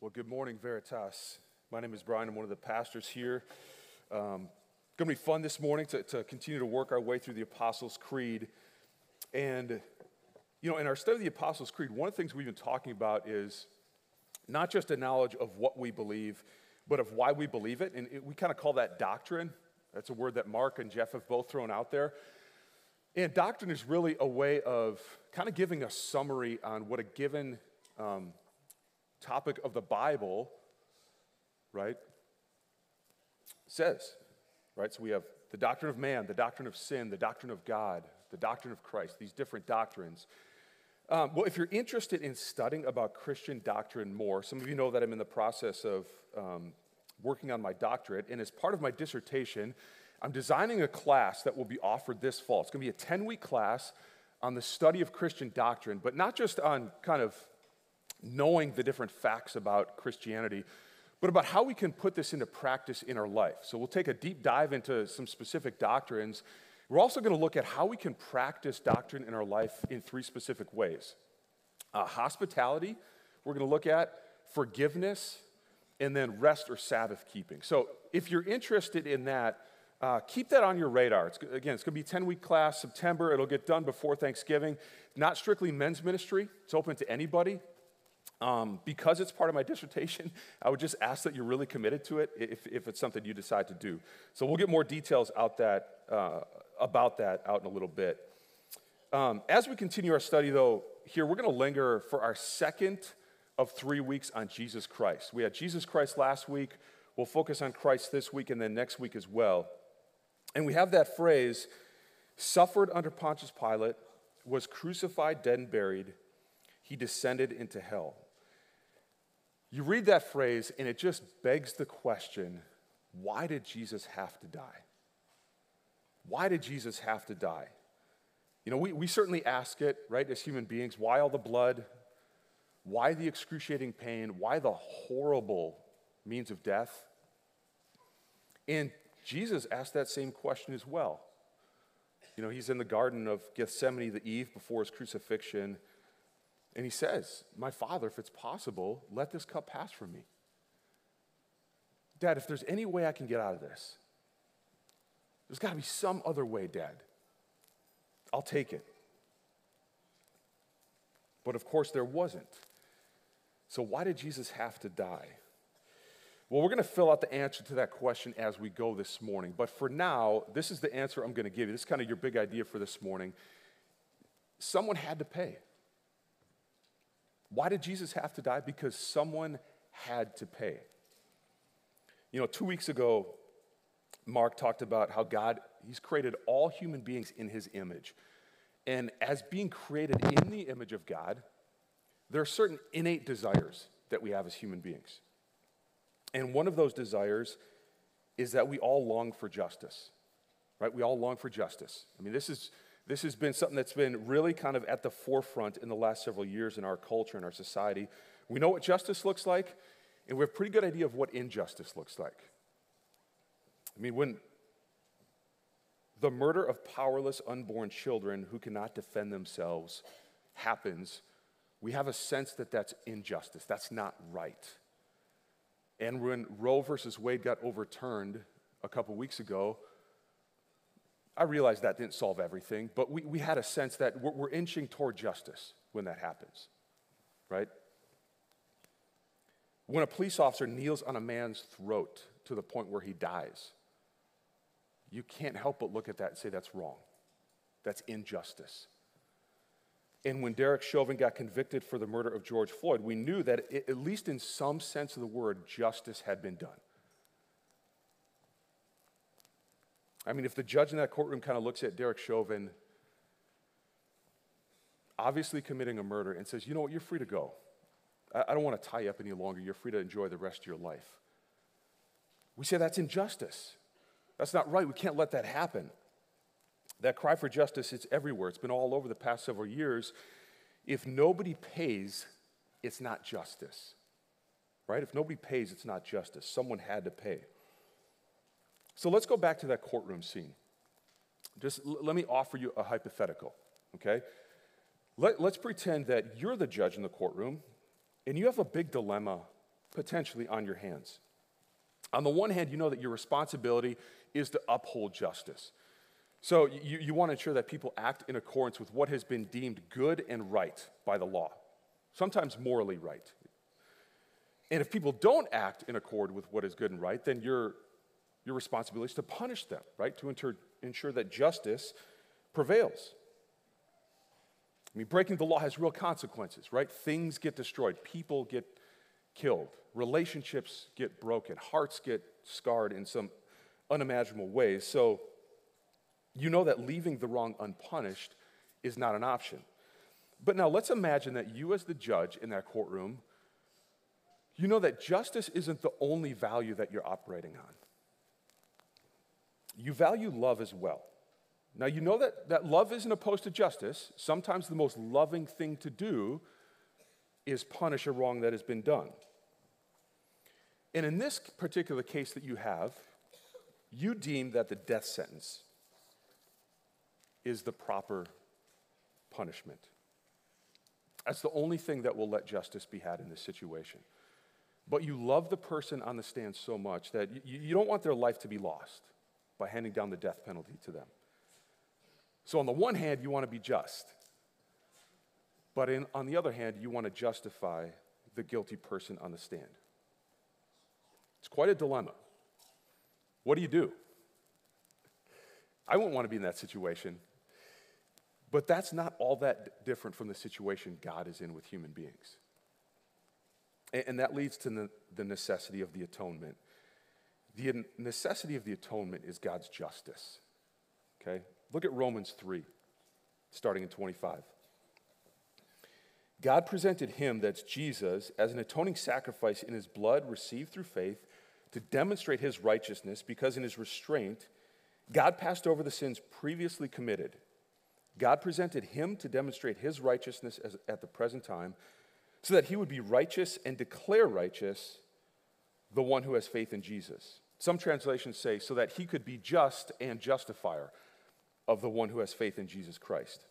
Well, good morning, Veritas. My name is Brian. I'm one of the pastors here. Um, going to be fun this morning to, to continue to work our way through the Apostles' Creed. And, you know, in our study of the Apostles' Creed, one of the things we've been talking about is not just a knowledge of what we believe, but of why we believe it. And it, we kind of call that doctrine. That's a word that Mark and Jeff have both thrown out there. And doctrine is really a way of kind of giving a summary on what a given um, topic of the Bible, right, says, right? So we have the doctrine of man, the doctrine of sin, the doctrine of God, the doctrine of Christ, these different doctrines. Um, well, if you're interested in studying about Christian doctrine more, some of you know that I'm in the process of um, working on my doctorate, and as part of my dissertation, I'm designing a class that will be offered this fall. It's going to be a 10 week class on the study of Christian doctrine, but not just on kind of knowing the different facts about Christianity, but about how we can put this into practice in our life. So we'll take a deep dive into some specific doctrines. We're also going to look at how we can practice doctrine in our life in three specific ways uh, hospitality, we're going to look at forgiveness, and then rest or Sabbath keeping. So if you're interested in that, uh, keep that on your radar. It's, again, it's going to be a 10 week class, September. It'll get done before Thanksgiving. Not strictly men's ministry, it's open to anybody. Um, because it's part of my dissertation, I would just ask that you're really committed to it if, if it's something you decide to do. So we'll get more details out that, uh, about that out in a little bit. Um, as we continue our study, though, here we're going to linger for our second of three weeks on Jesus Christ. We had Jesus Christ last week. We'll focus on Christ this week and then next week as well. And we have that phrase suffered under Pontius Pilate, was crucified, dead, and buried. He descended into hell. You read that phrase, and it just begs the question why did Jesus have to die? Why did Jesus have to die? You know, we, we certainly ask it, right, as human beings why all the blood? Why the excruciating pain? Why the horrible means of death? And Jesus asked that same question as well. You know, he's in the Garden of Gethsemane the eve before his crucifixion, and he says, My father, if it's possible, let this cup pass from me. Dad, if there's any way I can get out of this, there's got to be some other way, Dad. I'll take it. But of course, there wasn't. So, why did Jesus have to die? Well, we're going to fill out the answer to that question as we go this morning. But for now, this is the answer I'm going to give you. This is kind of your big idea for this morning. Someone had to pay. Why did Jesus have to die? Because someone had to pay. You know, two weeks ago, Mark talked about how God, He's created all human beings in His image. And as being created in the image of God, there are certain innate desires that we have as human beings. And one of those desires is that we all long for justice, right? We all long for justice. I mean, this is this has been something that's been really kind of at the forefront in the last several years in our culture and our society. We know what justice looks like, and we have a pretty good idea of what injustice looks like. I mean, when the murder of powerless unborn children who cannot defend themselves happens, we have a sense that that's injustice. That's not right. And when Roe versus Wade got overturned a couple weeks ago, I realize that didn't solve everything, but we, we had a sense that we're, we're inching toward justice when that happens, right? When a police officer kneels on a man's throat to the point where he dies, you can't help but look at that and say that's wrong. That's injustice. And when Derek Chauvin got convicted for the murder of George Floyd, we knew that, it, at least in some sense of the word, justice had been done. I mean, if the judge in that courtroom kind of looks at Derek Chauvin, obviously committing a murder, and says, you know what, you're free to go. I, I don't want to tie you up any longer. You're free to enjoy the rest of your life. We say that's injustice. That's not right. We can't let that happen. That cry for justice, it's everywhere. It's been all over the past several years. If nobody pays, it's not justice. Right? If nobody pays, it's not justice. Someone had to pay. So let's go back to that courtroom scene. Just l- let me offer you a hypothetical, okay? Let, let's pretend that you're the judge in the courtroom and you have a big dilemma potentially on your hands. On the one hand, you know that your responsibility is to uphold justice. So you, you want to ensure that people act in accordance with what has been deemed good and right by the law, sometimes morally right. And if people don't act in accord with what is good and right, then your, your responsibility is to punish them, right? To ensure, that justice prevails. I mean, breaking the law has real consequences, right? Things get destroyed, people get killed, relationships get broken, hearts get scarred in some unimaginable ways. So, you know that leaving the wrong unpunished is not an option. But now let's imagine that you, as the judge in that courtroom, you know that justice isn't the only value that you're operating on. You value love as well. Now, you know that, that love isn't opposed to justice. Sometimes the most loving thing to do is punish a wrong that has been done. And in this particular case that you have, you deem that the death sentence is the proper punishment. That's the only thing that will let justice be had in this situation. But you love the person on the stand so much that you, you don't want their life to be lost by handing down the death penalty to them. So, on the one hand, you want to be just. But in, on the other hand, you want to justify the guilty person on the stand. It's quite a dilemma. What do you do? I wouldn't want to be in that situation. But that's not all that different from the situation God is in with human beings. And that leads to the necessity of the atonement. The necessity of the atonement is God's justice. Okay? Look at Romans 3, starting in 25. God presented him, that's Jesus, as an atoning sacrifice in his blood received through faith to demonstrate his righteousness because in his restraint, God passed over the sins previously committed. God presented him to demonstrate his righteousness as, at the present time so that he would be righteous and declare righteous the one who has faith in Jesus. Some translations say, so that he could be just and justifier of the one who has faith in Jesus Christ.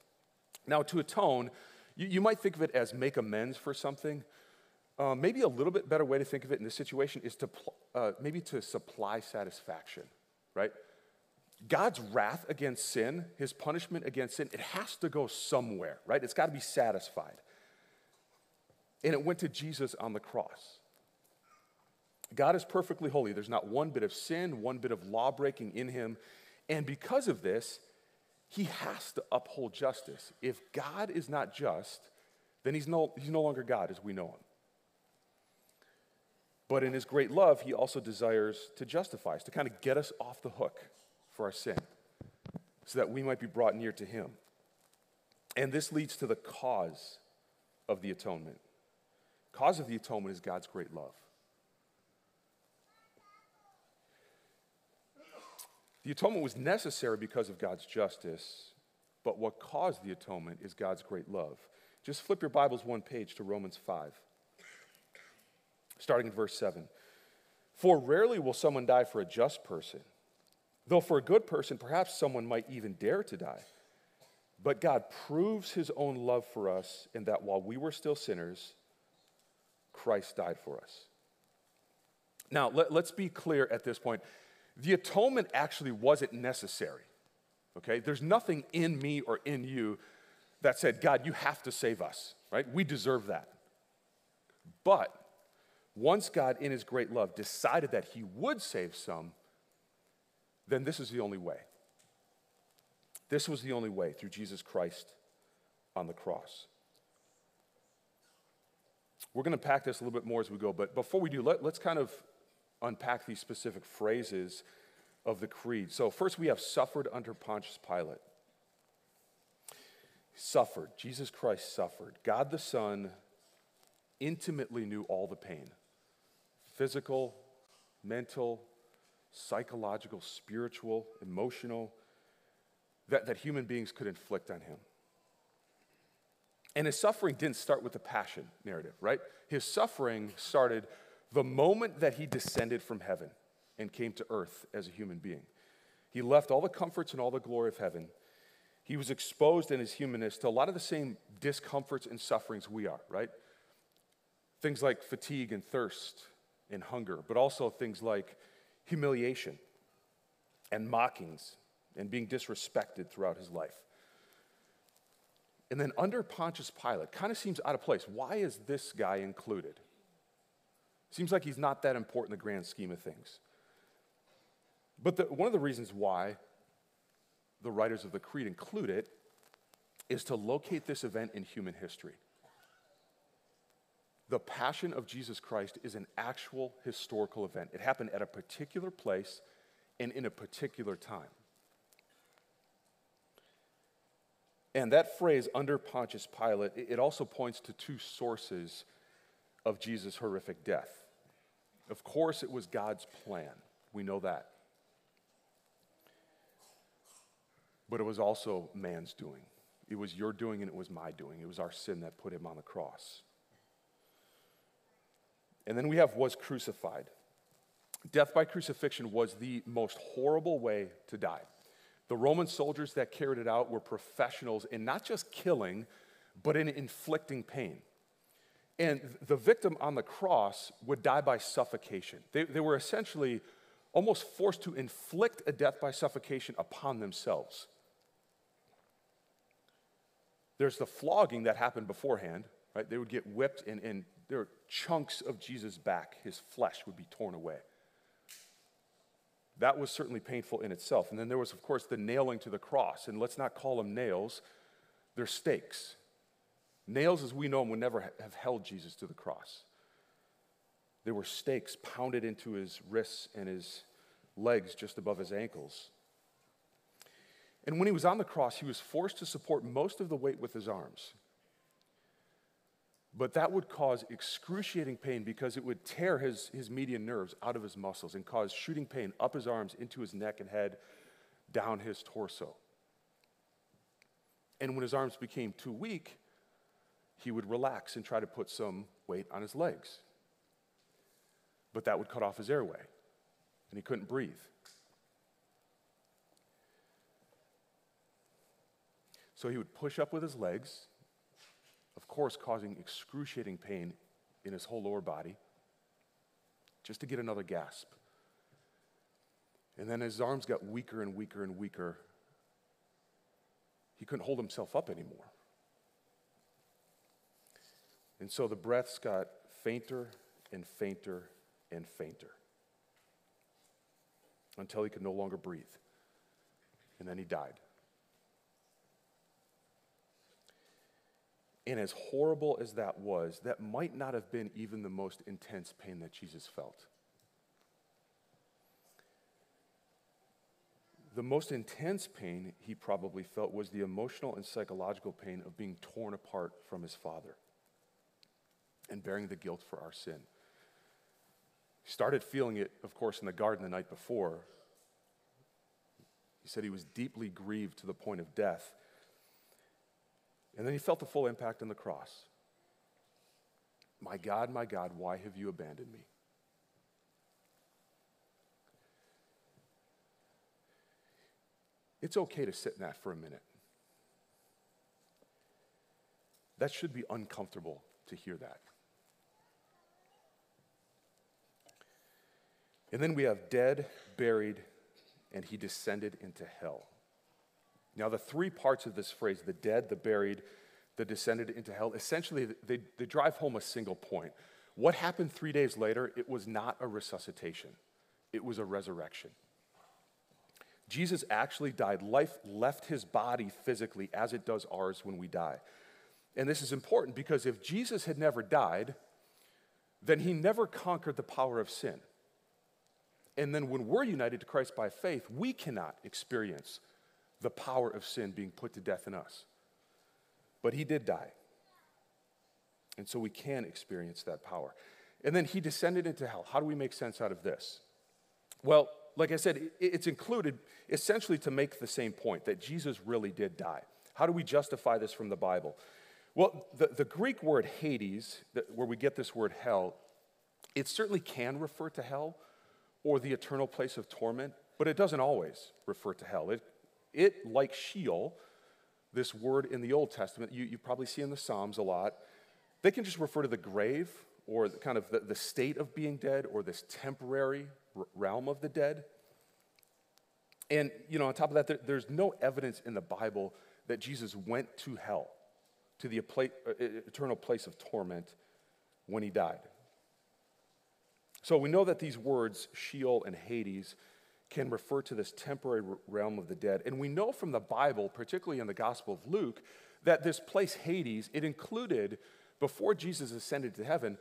Now, to atone, you, you might think of it as make amends for something. Uh, maybe a little bit better way to think of it in this situation is to pl- uh, maybe to supply satisfaction, right? God's wrath against sin, his punishment against sin, it has to go somewhere, right? It's got to be satisfied. And it went to Jesus on the cross. God is perfectly holy. There's not one bit of sin, one bit of law breaking in him. And because of this, he has to uphold justice. If God is not just, then he's no, he's no longer God as we know him. But in his great love, he also desires to justify us, to kind of get us off the hook for our sin, so that we might be brought near to him. And this leads to the cause of the atonement. Cause of the atonement is God's great love. The atonement was necessary because of God's justice, but what caused the atonement is God's great love. Just flip your Bibles one page to Romans 5, starting in verse 7. For rarely will someone die for a just person, though for a good person, perhaps someone might even dare to die. But God proves his own love for us in that while we were still sinners, Christ died for us. Now, let, us be clear at this point. The atonement actually wasn't necessary. Okay? There's nothing in me or in you that said, God, you have to save us, right? We deserve that. But once God, in his great love, decided that he would save some, then this is the only way. This was the only way through Jesus Christ on the cross. We're going to pack this a little bit more as we go, but before we do, let, us kind of unpack these specific phrases of the creed. So, first we have suffered under Pontius Pilate. Suffered. Jesus Christ suffered. God the Son intimately knew all the pain physical, mental, psychological, spiritual, emotional that, that human beings could inflict on him. And his suffering didn't start with the passion narrative, right? His suffering started the moment that he descended from heaven and came to earth as a human being. He left all the comforts and all the glory of heaven. He was exposed in his humanness to a lot of the same discomforts and sufferings we are, right? Things like fatigue and thirst, and hunger, but also things like humiliation and mockings and being disrespected throughout his life. And then under Pontius Pilate, kind of seems out of place. Why is this guy included? Seems like he's not that important in the grand scheme of things. But the, one of the reasons why the writers of the Creed include it is to locate this event in human history. The passion of Jesus Christ is an actual historical event. It happened at a particular place and in a particular time. And that phrase, under Pontius Pilate, it also points to two sources of Jesus' horrific death. Of course, it was God's plan. We know that. But it was also man's doing. It was your doing and it was my doing. It was our sin that put him on the cross. And then we have was crucified. Death by crucifixion was the most horrible way to die. The Roman soldiers that carried it out were professionals in not just killing, but in inflicting pain. And the victim on the cross would die by suffocation. They, they were essentially almost forced to inflict a death by suffocation upon themselves. There's the flogging that happened beforehand, right? They would get whipped, and, and there chunks of Jesus' back, his flesh would be torn away. That was certainly painful in itself. And then there was, of course, the nailing to the cross. And let's not call them nails, they're stakes. Nails, as we know them, would never have held Jesus to the cross. There were stakes pounded into his wrists and his legs just above his ankles. And when he was on the cross, he was forced to support most of the weight with his arms. But that would cause excruciating pain because it would tear his, his median nerves out of his muscles and cause shooting pain up his arms, into his neck and head, down his torso. And when his arms became too weak, he would relax and try to put some weight on his legs. But that would cut off his airway, and he couldn't breathe. So he would push up with his legs of course, causing excruciating pain in his whole lower body, just to get another gasp. And then his arms got weaker and weaker and weaker. He couldn't hold himself up anymore. And so the breaths got fainter and fainter and fainter until he could no longer breathe. And then he died. And as horrible as that was, that might not have been even the most intense pain that Jesus felt. The most intense pain he probably felt was the emotional and psychological pain of being torn apart from his Father and bearing the guilt for our sin. He started feeling it, of course, in the garden the night before. He said he was deeply grieved to the point of death. And then he felt the full impact on the cross. My God, my God, why have you abandoned me? It's okay to sit in that for a minute. That should be uncomfortable to hear that. And then we have dead, buried, and he descended into hell. Now, the three parts of this phrase the dead, the buried, the descended into hell essentially, they, they drive home a single point. What happened three days later? It was not a resuscitation, it was a resurrection. Jesus actually died. Life left his body physically as it does ours when we die. And this is important because if Jesus had never died, then he never conquered the power of sin. And then when we're united to Christ by faith, we cannot experience the power of sin being put to death in us. But he did die. And so we can experience that power. And then he descended into hell. How do we make sense out of this? Well, like I said, it's included essentially to make the same point that Jesus really did die. How do we justify this from the Bible? Well, the, the Greek word Hades, where we get this word hell, it certainly can refer to hell or the eternal place of torment, but it doesn't always refer to hell. It it, like Sheol, this word in the Old Testament, you, you probably see in the Psalms a lot, they can just refer to the grave or the, kind of the, the state of being dead or this temporary realm of the dead. And, you know, on top of that, there, there's no evidence in the Bible that Jesus went to hell, to the uh, eternal place of torment when he died. So we know that these words, Sheol and Hades, can refer to this temporary realm of the dead. And we know from the Bible, particularly in the Gospel of Luke, that this place, Hades, it included, before Jesus ascended to heaven,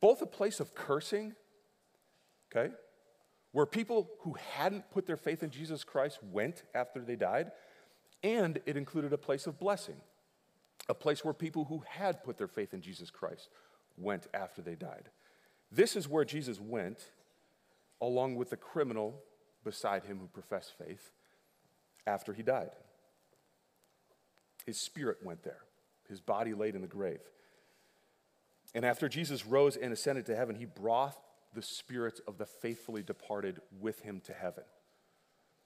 both a place of cursing, okay, where people who hadn't put their faith in Jesus Christ went after they died, and it included a place of blessing, a place where people who had put their faith in Jesus Christ went after they died. This is where Jesus went, along with the criminal beside him who professed faith after he died. His spirit went there, his body laid in the grave. And after Jesus rose and ascended to heaven, he brought the spirits of the faithfully departed with him to heaven,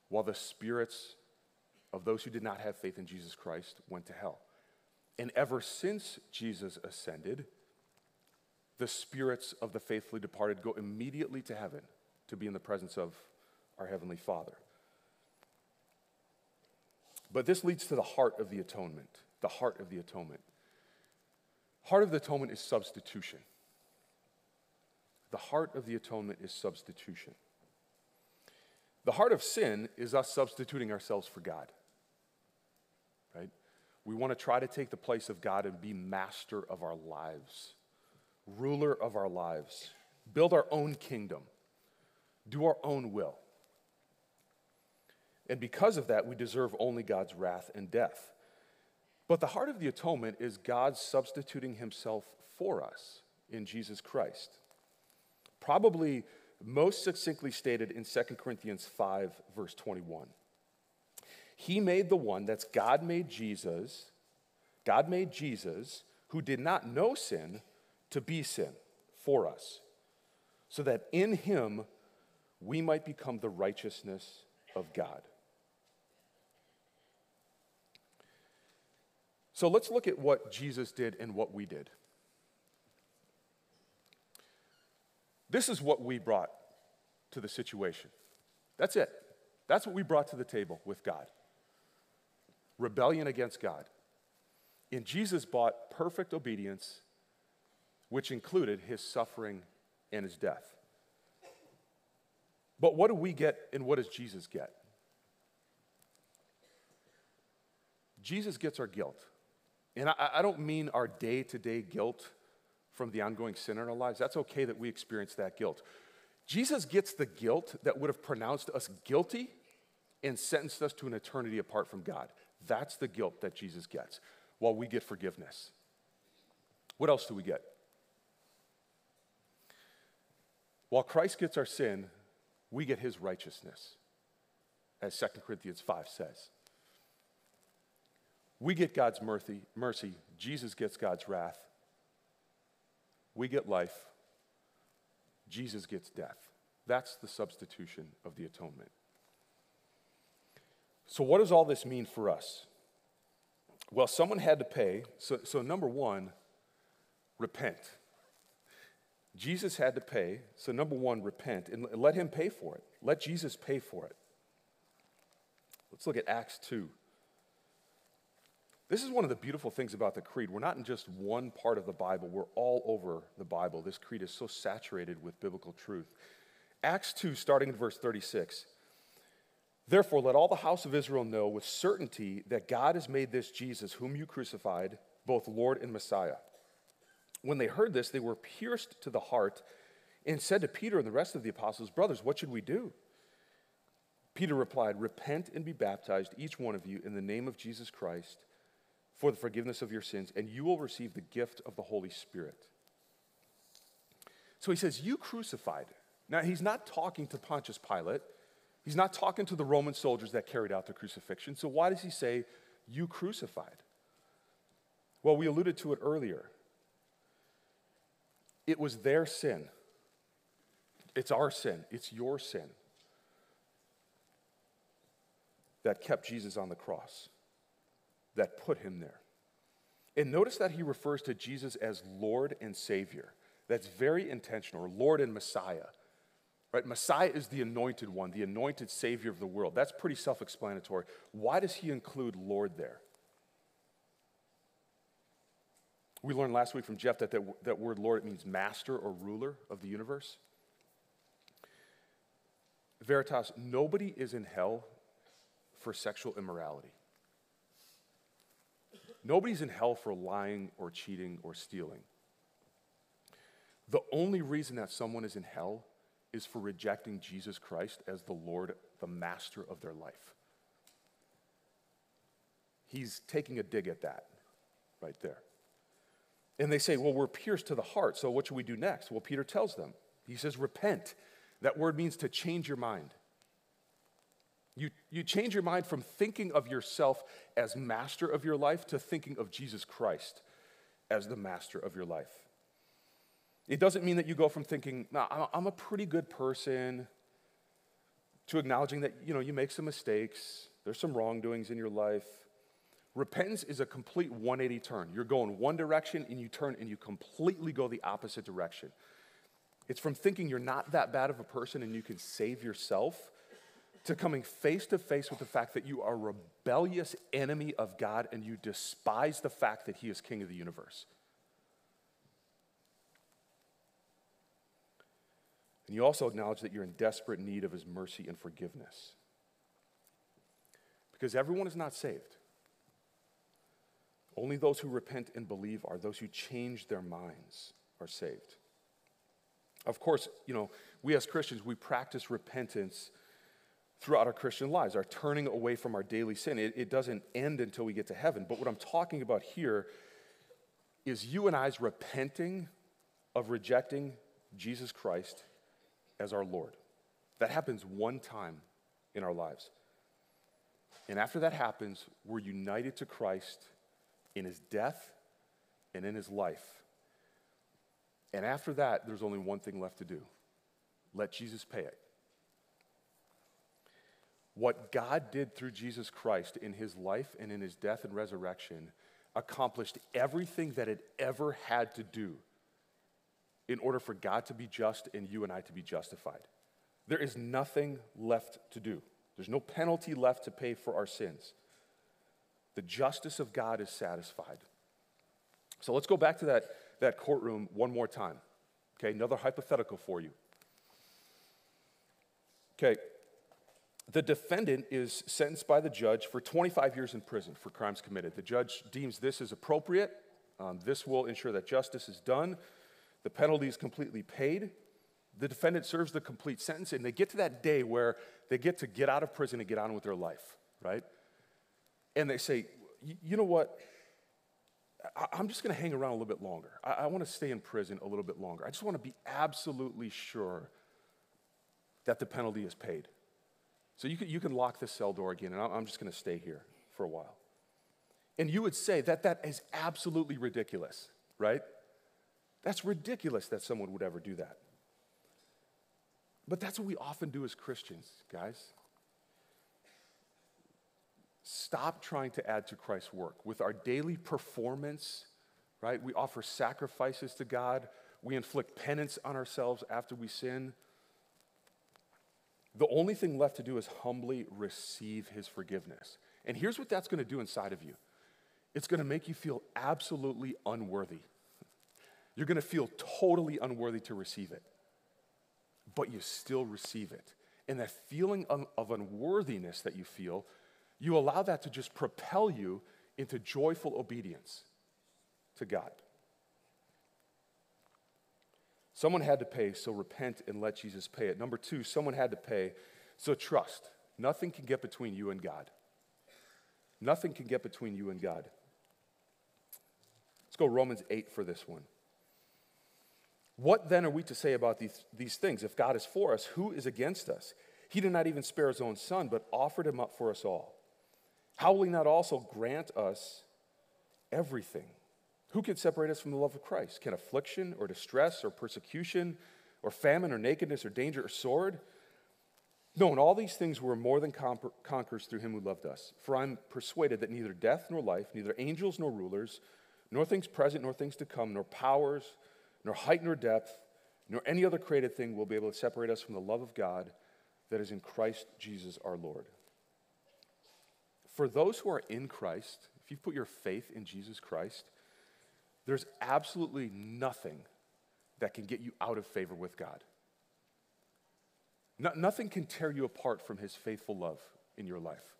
while the spirits of those who did not have faith in Jesus Christ went to hell. And ever since Jesus ascended, the spirits of the faithfully departed go immediately to heaven to be in the presence of our Heavenly Father. But this leads to the heart of the atonement. The heart of the atonement. Heart of the atonement is substitution. The heart of the atonement is substitution. The heart of sin is us substituting ourselves for God. Right? We want to try to take the place of God and be master of our lives, ruler of our lives, build our own kingdom, do our own will. And because of that, we deserve only God's wrath and death. But the heart of the atonement is God substituting himself for us in Jesus Christ. Probably most succinctly stated in 2 Corinthians 5, verse 21. He made the one, that's God made Jesus, God made Jesus, who did not know sin, to be sin for us, so that in him we might become the righteousness of God. So let's look at what Jesus did and what we did. This is what we brought to the situation. That's it. That's what we brought to the table with God rebellion against God. And Jesus bought perfect obedience, which included his suffering and his death. But what do we get and what does Jesus get? Jesus gets our guilt. And I, I don't mean our day to day guilt from the ongoing sin in our lives. That's okay that we experience that guilt. Jesus gets the guilt that would have pronounced us guilty and sentenced us to an eternity apart from God. That's the guilt that Jesus gets, while we get forgiveness. What else do we get? While Christ gets our sin, we get his righteousness, as 2 Corinthians 5 says. We get God's mercy, mercy. Jesus gets God's wrath. We get life. Jesus gets death. That's the substitution of the atonement. So, what does all this mean for us? Well, someone had to pay. So, so number one, repent. Jesus had to pay. So, number one, repent and let him pay for it. Let Jesus pay for it. Let's look at Acts 2. This is one of the beautiful things about the creed. We're not in just one part of the Bible, we're all over the Bible. This creed is so saturated with biblical truth. Acts 2, starting in verse 36. Therefore, let all the house of Israel know with certainty that God has made this Jesus, whom you crucified, both Lord and Messiah. When they heard this, they were pierced to the heart and said to Peter and the rest of the apostles, Brothers, what should we do? Peter replied, Repent and be baptized, each one of you, in the name of Jesus Christ for the forgiveness of your sins, and you will receive the gift of the Holy Spirit. So he says, You crucified. Now, he's not talking to Pontius Pilate. He's not talking to the Roman soldiers that carried out the crucifixion. So, why does he say, You crucified? Well, we alluded to it earlier. It was their sin. It's our sin. It's your sin that kept Jesus on the cross that put him there. And notice that he refers to Jesus as Lord and Savior. That's very intentional, or Lord and Messiah. Right? Messiah is the anointed one, the anointed Savior of the world. That's pretty self explanatory. Why does he include Lord there? We learned last week from Jeff that that, that word Lord it means master or ruler of the universe. Veritas, nobody is in hell for sexual immorality. Nobody's in hell for lying or cheating or stealing. The only reason that someone is in hell is for rejecting Jesus Christ as the Lord, the master of their life. He's taking a dig at that right there. And they say, Well, we're pierced to the heart, so what should we do next? Well, Peter tells them. He says, Repent. That word means to change your mind. You, you change your mind from thinking of yourself as master of your life to thinking of Jesus Christ as the master of your life. It doesn't mean that you go from thinking, I'm a pretty good person, to acknowledging that you know you make some mistakes, there's some wrongdoings in your life. Repentance is a complete 180 turn. You're going one direction and you turn and you completely go the opposite direction. It's from thinking you're not that bad of a person and you can save yourself to coming face to face with the fact that you are a rebellious enemy of God and you despise the fact that He is King of the universe. And you also acknowledge that you're in desperate need of His mercy and forgiveness. Because everyone is not saved. Only those who repent and believe are, those who change their minds are saved. Of course, you know, we as Christians, we practice repentance throughout our Christian lives, our turning away from our daily sin. It, it, doesn't end until we get to heaven. But what I'm talking about here is you and I's repenting of rejecting Jesus Christ as our Lord. That happens one time in our lives. And after that happens, we're united to Christ in his death and in his life. And after that, there's only one thing left to do let Jesus pay it. What God did through Jesus Christ in his life and in his death and resurrection accomplished everything that it ever had to do in order for God to be just and you and I to be justified. There is nothing left to do, there's no penalty left to pay for our sins. The justice of God is satisfied. So let's go back to that, that courtroom one more time. Okay, another hypothetical for you. Okay, the defendant is sentenced by the judge for 25 years in prison for crimes committed. The judge deems this as appropriate. Um, this will ensure that justice is done. The penalty is completely paid. The defendant serves the complete sentence, and they get to that day where they get to get out of prison and get on with their life, right? And they say, you know what? I'm just going to hang around a little bit longer. I, I want to stay in prison a little bit longer. I just want to be absolutely sure that the penalty is paid. So you can, you can lock the cell door again, and I'm just going to stay here for a while. And you would say that that is absolutely ridiculous, right? That's ridiculous that someone would ever do that. But that's what we often do as Christians, guys. Stop trying to add to Christ's work. With our daily performance, right, we offer sacrifices to God, we inflict penance on ourselves after we sin. The only thing left to do is humbly receive his forgiveness. And here's what that's going to do inside of you it's going to make you feel absolutely unworthy. You're going to feel totally unworthy to receive it, but you still receive it. And that feeling of, unworthiness that you feel, you allow that to just propel you into joyful obedience to God. Someone had to pay, so repent and let Jesus pay it. Number two, someone had to pay, so trust. Nothing can get between you and God. Nothing can get between you and God. Let's go Romans 8 for this one. What then are we to say about these, these things? If God is for us, who is against us? He did not even spare his own son, but offered him up for us all. How will he not also grant us everything? Who can separate us from the love of Christ? Can affliction or distress or persecution or famine or nakedness or danger or sword? No, in all these things we're more than conquerors through him who loved us. For I'm persuaded that neither death nor life, neither angels nor rulers, nor things present nor things to come, nor powers, nor height nor depth, nor any other created thing will be able to separate us from the love of God that is in Christ Jesus our Lord. For those who are in Christ, if you've put your faith in Jesus Christ, there's absolutely nothing that can get you out of favor with God. No, nothing can tear you apart from his faithful love in your life.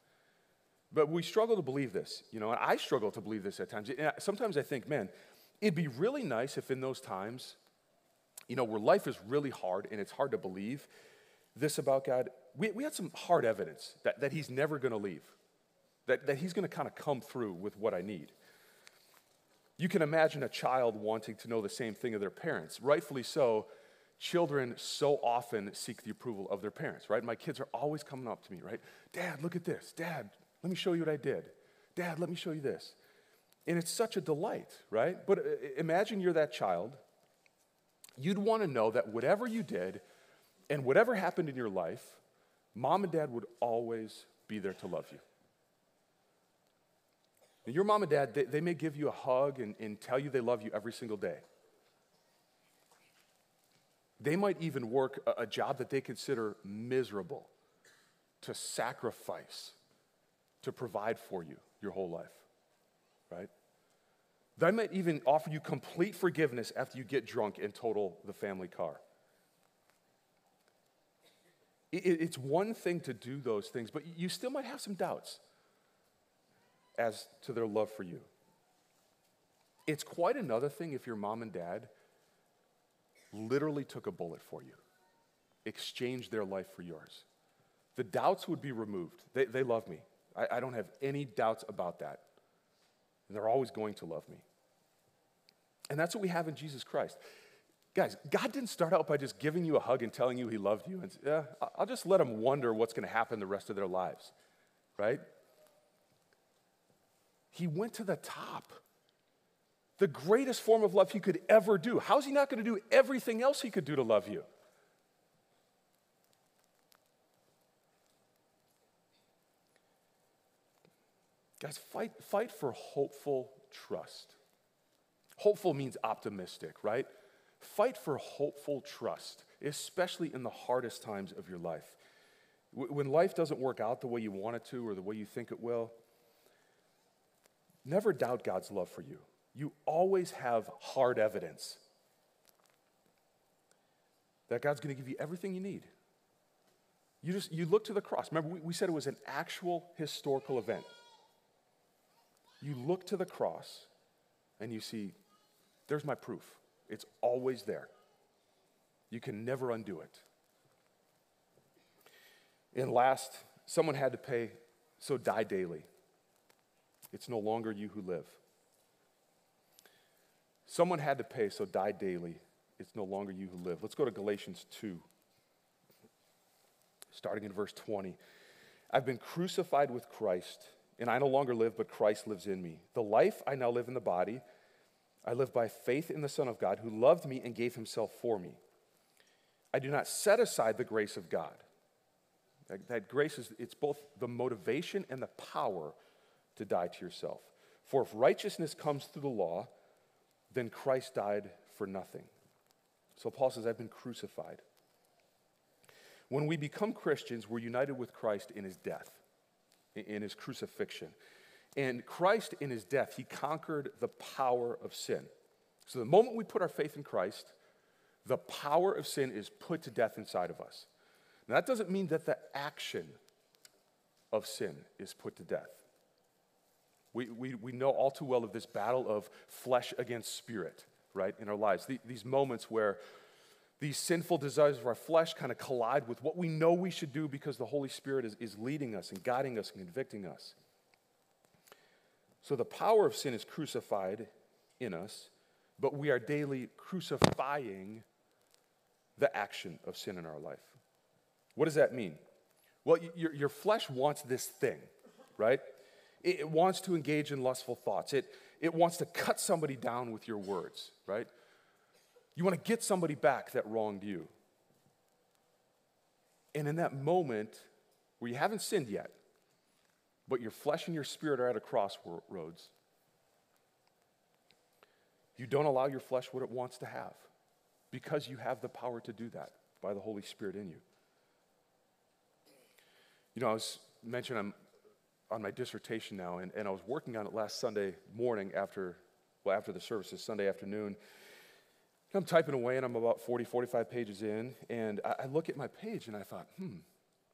But we struggle to believe this, you know, and I struggle to believe this at times. Sometimes I think, man, it'd be really nice if in those times, you know, where life is really hard and it's hard to believe this about God, we, we had some hard evidence that, that he's never going to leave, that, that he's going to kind of come through with what I need. You can imagine a child wanting to know the same thing of their parents. Rightfully so, children so often seek the approval of their parents, right? My kids are always coming up to me, right? Dad, look at this. Dad, let me show you what I did. Dad, let me show you this. And it's such a delight, right? But uh, imagine you're that child. You'd want to know that whatever you did and whatever happened in your life, mom and dad would always be there to love you. Your mom and dad, they, they may give you a hug and, and tell you they love you every single day. They might even work a, a job that they consider miserable to sacrifice, to provide for you your whole life, right? They might even offer you complete forgiveness after you get drunk and total the family car. It's one thing to do those things, but you still might have some doubts as to their love for you. It's quite another thing if your mom and dad literally took a bullet for you, exchanged their life for yours. The doubts would be removed. They, they love me. I, I don't have any doubts about that. And they're always going to love me. And that's what we have in Jesus Christ. Guys, God didn't start out by just giving you a hug and telling you he loved you. And uh, yeah, I'll just let them wonder what's going to happen the rest of their lives, right? He went to the top the greatest form of love he could ever do. How's he not going to do everything else he could do to love you? Guys, fight, fight for hopeful trust. Hopeful means optimistic, right? Fight for hopeful trust, especially in the hardest times of your life. When life doesn't work out the way you want it to or the way you think it will, never doubt God's love for you you always have hard evidence that God's going to give you everything you need. You just you look to the cross. Remember, we, we said it was an actual historical event. You look to the cross and you see, there's my proof. It's always there. You can never undo it. And last, someone had to pay, so die daily. It's no longer you who live. Someone had to pay, so die daily. It's no longer you who live. Let's go to Galatians 2, starting in verse 20. I've been crucified with Christ, and I no longer live, but Christ lives in me. The life I now live in the body, I live by faith in the Son of God who loved me and gave himself for me. I do not set aside the grace of God. That, that grace is it's both the motivation and the power to die to yourself. For if righteousness comes through the law, then Christ died for nothing. So Paul says, I've been crucified. When we become Christians, we're united with Christ in his death, in his crucifixion. And Christ, in his death, he conquered the power of sin. So the moment we put our faith in Christ, the power of sin is put to death inside of us. Now, that doesn't mean that the action of sin is put to death. We, we, we know all too well of this battle of flesh against spirit, right, in our lives. The, these moments where these sinful desires of our flesh kind of collide with what we know we should do because the Holy Spirit is, is leading us and guiding us and convicting us. So the power of sin is crucified in us, but we are daily crucifying the action of sin in our life. What does that mean? Well, your, your flesh wants this thing, right? It wants to engage in lustful thoughts. It, it wants to cut somebody down with your words, right? You want to get somebody back that wronged you. And in that moment where you haven't sinned yet, but your flesh and your spirit are at a crossroads, you don't allow your flesh what it wants to have. because you have the power to do that by the Holy Spirit in you. You know, I was mentioning I'm on my dissertation now, and, and I was working on it last Sunday morning after, well, after the services, Sunday afternoon. I'm typing away, and I'm about 40, 45 pages in, and I, I look at my page, and I thought, hmm,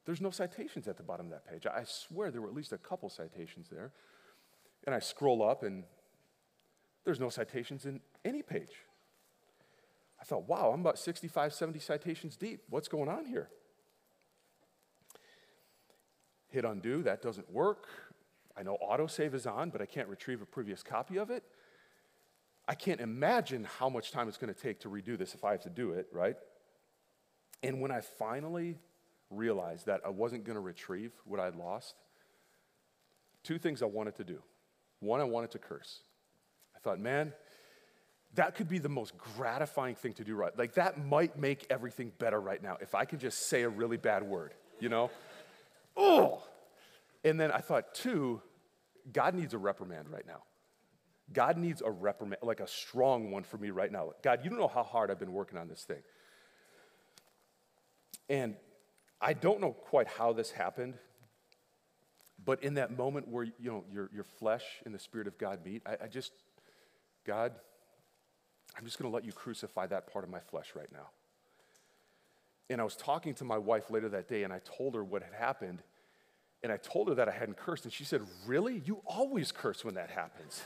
there's no citations at the bottom of that page. I swear there were at least a couple citations there. And I scroll up, and there's no citations in any page. I thought, wow, I'm about 65, 70 citations deep. What's going on here? Hit undo, that doesn't work. I know autosave is on, but I can't retrieve a previous copy of it. I can't imagine how much time it's going to take to redo this if I have to do it, right? And when I finally realized that I wasn't going to retrieve what I'd lost, two things I wanted to do. One, I wanted to curse. I thought, man, that could be the most gratifying thing to do right. Like that might make everything better right now if I can just say a really bad word, you know? Oh! And then I thought, two, God needs a reprimand right now. God needs a reprimand, like a strong one for me right now. God, you don't know how hard I've been working on this thing. And I don't know quite how this happened, but in that moment where you know your, your flesh and the Spirit of God meet, I, I just, God, I'm just going to let you crucify that part of my flesh right now. And I was talking to my wife later that day, and I told her what had happened. And I told her that I hadn't cursed. And she said, Really? You always curse when that happens.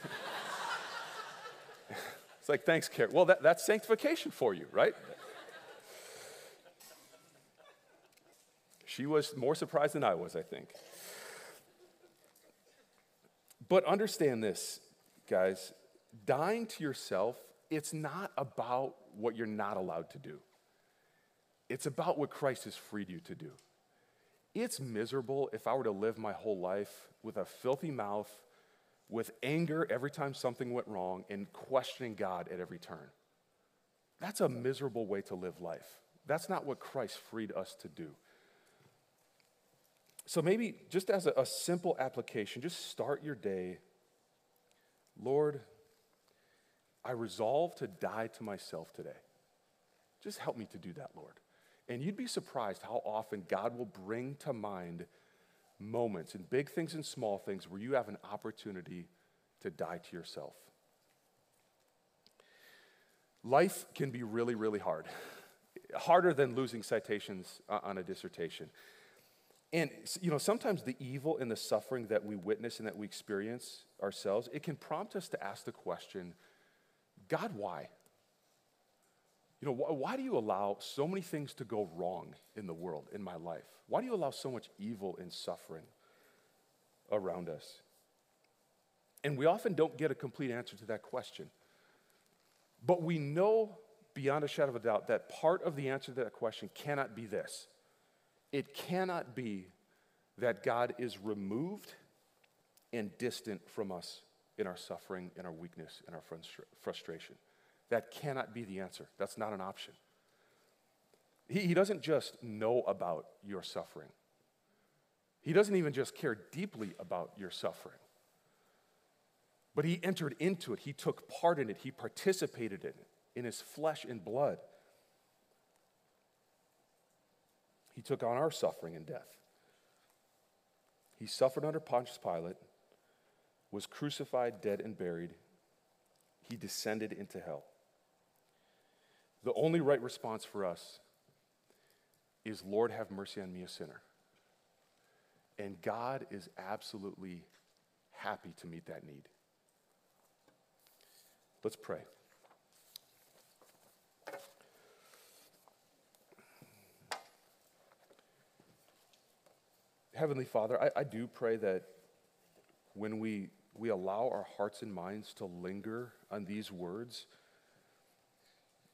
it's like, Thanks, Carrie. Well, that, that's sanctification for you, right? She was more surprised than I was, I think. But understand this, guys dying to yourself, it's not about what you're not allowed to do, it's about what Christ has freed you to do. It's miserable if I were to live my whole life with a filthy mouth, with anger every time something went wrong, and questioning God at every turn. That's a miserable way to live life. That's not what Christ freed us to do. So maybe just as a, a simple application, just start your day. Lord, I resolve to die to myself today. Just help me to do that, Lord. And you'd be surprised how often God will bring to mind moments and big things and small things where you have an opportunity to die to yourself. Life can be really, really hard, harder than losing citations on a dissertation. And you know, sometimes the evil and the suffering that we witness and that we experience ourselves, it can prompt us to ask the question, God, why? You know, wh- why do you allow so many things to go wrong in the world, in my life? Why do you allow so much evil and suffering around us? And we often don't get a complete answer to that question. But we know beyond a shadow of a doubt that part of the answer to that question cannot be this it cannot be that God is removed and distant from us in our suffering, in our weakness, in our frustration. That cannot be the answer. That's not an option. He, he doesn't just know about your suffering, He doesn't even just care deeply about your suffering. But He entered into it, He took part in it, He participated in it, in His flesh and blood. He took on our suffering and death. He suffered under Pontius Pilate, was crucified, dead, and buried. He descended into hell. The only right response for us is, Lord, have mercy on me, a sinner. And God is absolutely happy to meet that need. Let's pray. Heavenly Father, I, I do pray that when we, we allow our hearts and minds to linger on these words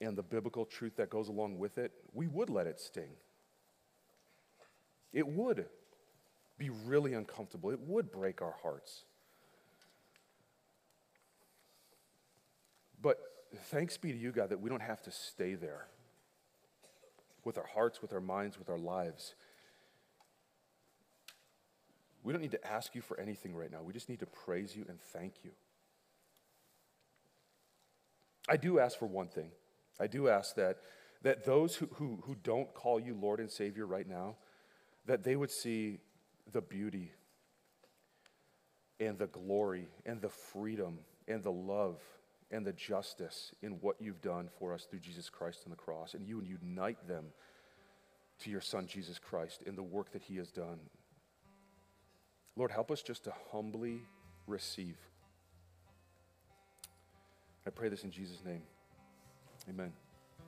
and the biblical truth that goes along with it, we would let it sting. It would be really uncomfortable, it would break our hearts. But thanks be to you, God, that we don't have to stay there with our hearts, with our minds, with our lives. We don't need to ask you for anything right now. We just need to praise you and thank you. I do ask for one thing. I do ask that, that those who, who, who don't call you Lord and Savior right now, that they would see the beauty and the glory and the freedom and the love and the justice in what you've done for us through Jesus Christ on the cross. And you would unite them to your Son, Jesus Christ, in the work that he has done. Lord, help us just to humbly receive. I pray this in Jesus' name. Amen.